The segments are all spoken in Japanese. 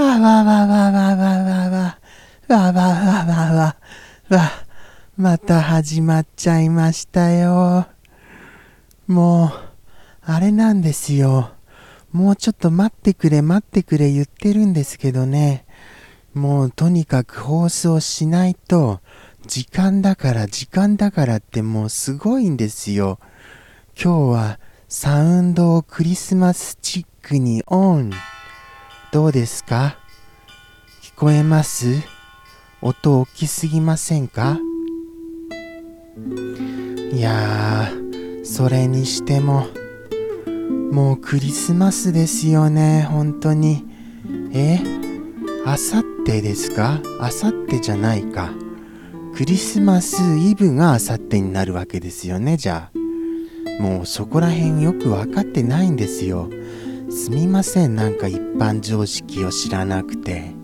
わわわわわわわわわわわわわわまた始まっちゃいましたよもうあれなんですよもうちょっと待ってくれ待ってくれ言ってるんですけどねもうとにかく放送しないと時間だから時間だからってもうすごいんですよ今日はサウンドをクリスマスチックにオン。どうですか？聞こえます？音大きすぎませんか？いやー、それにしても、もうクリスマスですよね、本当に。え？あさってですか？あさってじゃないか。クリスマスイブがあさってになるわけですよね、じゃあ。もうそこら辺よく分かってないんですよ。すみません、なんか一般常識を知らなくて。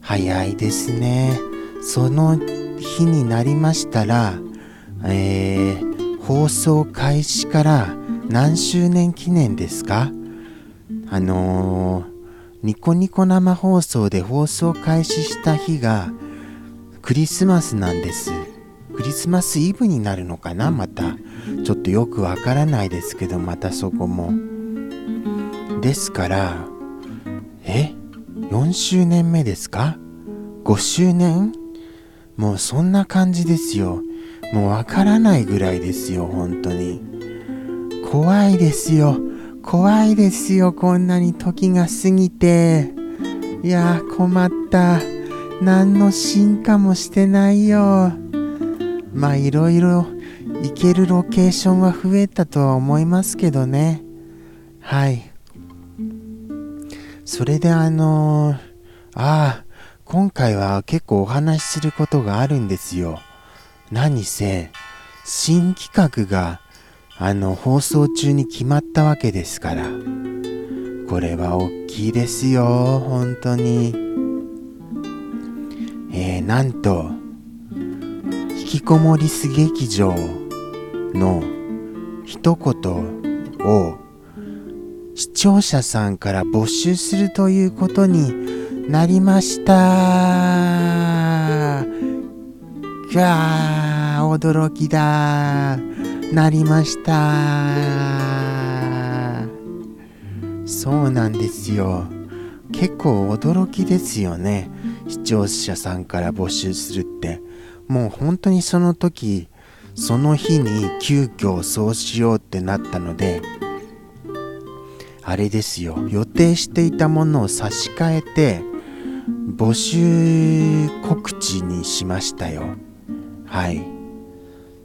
早いですね。その日になりましたら、えー、放送開始から何周年記念ですか？あのー、ニコニコ生放送で放送開始した日がクリスマスなんです。クリスマスイブになるのかな？また。ちょっとよくわからないですけど、またそこも。ですから、え ?4 周年目ですか ?5 周年？もうそんな感じですよ。もうわからないぐらいですよ、本当に。怖いですよ。怖いですよ、こんなに時が過ぎて。いや困った。何の進化もしてないよ。まあいろいろ行けるロケーションは増えたとは思いますけどね。はい。それであのー、ああ、今回は結構お話しすることがあるんですよ。何せ、新企画が、あの、放送中に決まったわけですから。これは大きいですよ、本当に。えー、なんと、引きこもりす劇場の一言を視聴者さんから募集するということになりました。きゃー、驚きだなりました。そうなんですよ。結構驚きですよね。視聴者さんから募集するってもう本当にその時その日に急遽そうしようってなったのであれですよ。予定していたものを差し替えて募集告知にしましたよ。はい。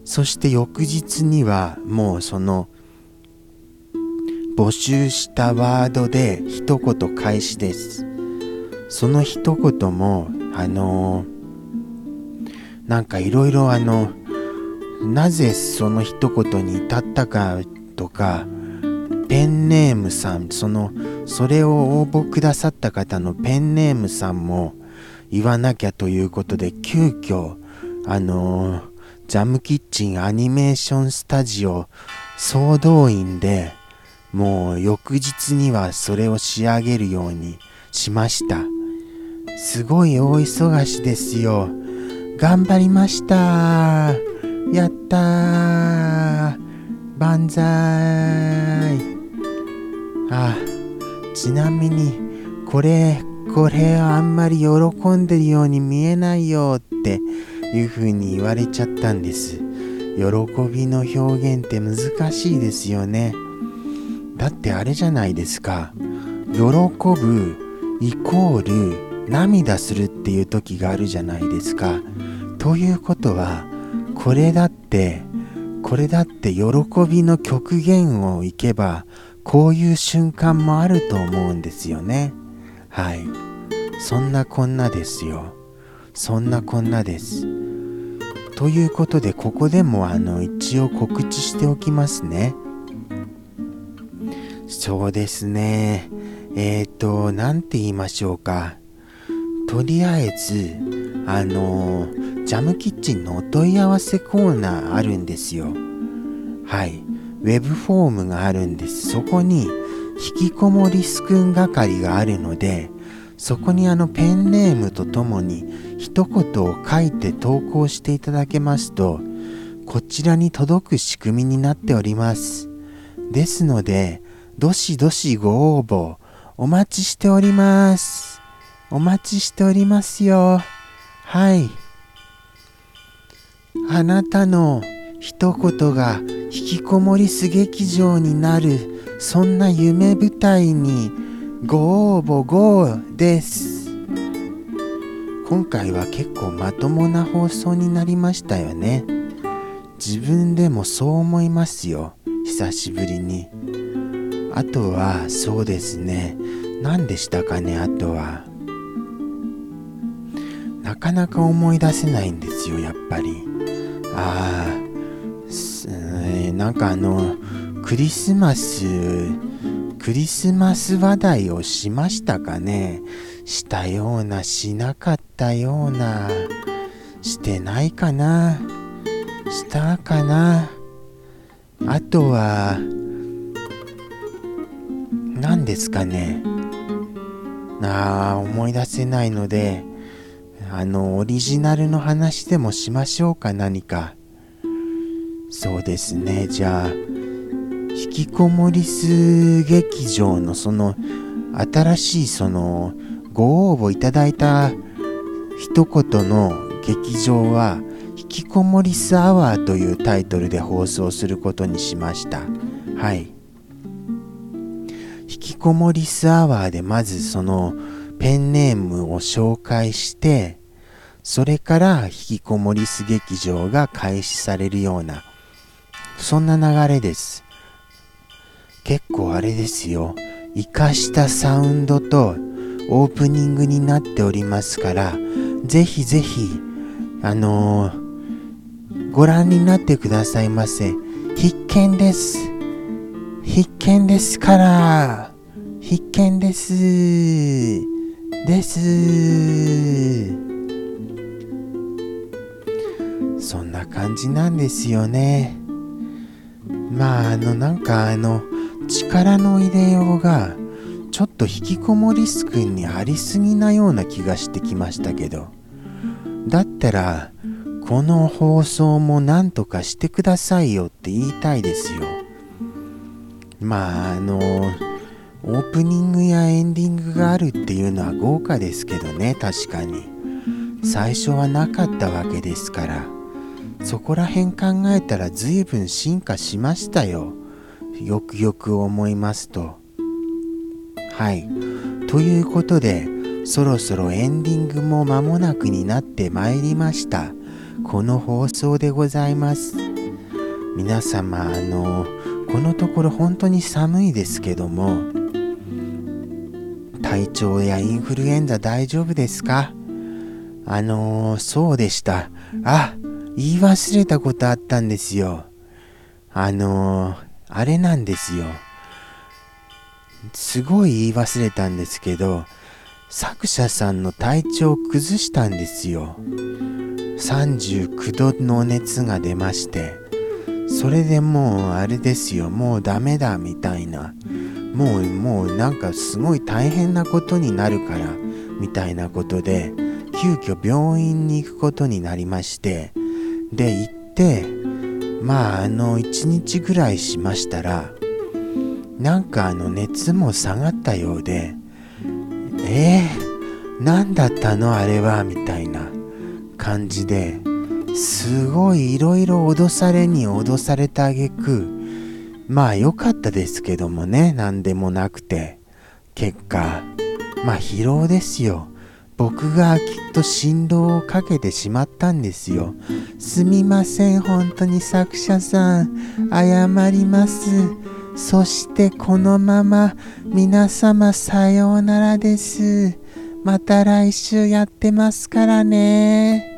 そして翌日にはもうその募集したワードで一言開始です。その一言もあのー、なんかいろいろあのなぜその一言に至ったかとかペンネームさんそのそれを応募くださった方のペンネームさんも言わなきゃということで急遽あのー、ジャムキッチンアニメーションスタジオ総動員でもう翌日にはそれを仕上げるようにしました。すごい大忙しですよ。頑張りました。やったー。万歳。あ、ちなみに、これ、これあんまり喜んでるように見えないよっていう風に言われちゃったんです。喜びの表現って難しいですよね。だってあれじゃないですか。喜ぶイコール涙するっていう時があるじゃないですか。ということはこれだってこれだって喜びの極限をいけばこういう瞬間もあると思うんですよね。はい。そんなこんなですよ。そんなこんなです。ということでここでもあの一応告知しておきますね。そうですね。えっ、ー、と、何て言いましょうか。とりあえず、あの、ジャムキッチンのお問い合わせコーナーあるんですよ。はい。ウェブフォームがあるんです。そこに、引きこもりスクン係があるので、そこにあのペンネームとともに一言を書いて投稿していただけますとこちらに届く仕組みになっております。ですのでどしどしご応募お待ちしております。お待ちしておりますよ。はい。あなたの一言が引きこもりす劇場になるそんな夢舞台にご応募 GO です。今回は結構まともな放送になりましたよね。自分でもそう思いますよ。久しぶりに。あとはそうですね。何でしたかねあとは。なかなか思い出せないんですよやっぱり。ああなんかあのクリスマスクリスマス話題をしましたかね？したようなしなかったような。してないかな？したかな？あとは何ですかね？ああ思い出せないのであのオリジナルの話でもしましょうか何か。そうですね。じゃあ引きこもりす劇場のその新しいそのご応募いただいた一言の劇場は引きこもりすアワーというタイトルで放送することにしました。はい。引きこもりすアワーでまずそのペンネームを紹介してそれから引きこもりす劇場が開始されるようなそんな流れです。結構あれですよ。生かしたサウンドとオープニングになっておりますからぜひぜひあのー、ご覧になってくださいませ。必見です。必見ですから。必見です。です。そんな感じなんですよね。まああのなんかあの力の入れようがちょっと引きこもりすくんにありすぎなような気がしてきましたけど。だったらこの放送も何とかしてくださいよって言いたいですよ。まああのオープニングやエンディングがあるっていうのは豪華ですけどね確かに。最初はなかったわけですから。そこら辺考えたら随分進化しましたよ。よくよく思いますと。はい。ということでそろそろエンディングも間もなくになってまいりました。この放送でございます。皆様あのこのところ本当に寒いですけども体調やインフルエンザ大丈夫ですか？あの、そうでした。あ言い忘れたことあったんですよ。あのー、あれなんですよ。すごい言い忘れたんですけど作者さんの体調を崩したんですよ。39度の熱が出ましてそれでもうあれですよ。もうダメだみたいな。もうもうなんかすごい大変なことになるからみたいなことで急遽病院に行くことになりましてで行ってまああの1日ぐらいしましたらなんかあの熱も下がったようでえー、何だったのあれはみたいな感じですごいいろいろ脅されに脅されたあげくまあ良かったですけどもね何でもなくて結果まあ疲労ですよ。僕がきっと振動をかけてしまったんですよ。すみません、本当に作者さん。謝ります。そしてこのまま皆様さようならです。また来週やってますからね。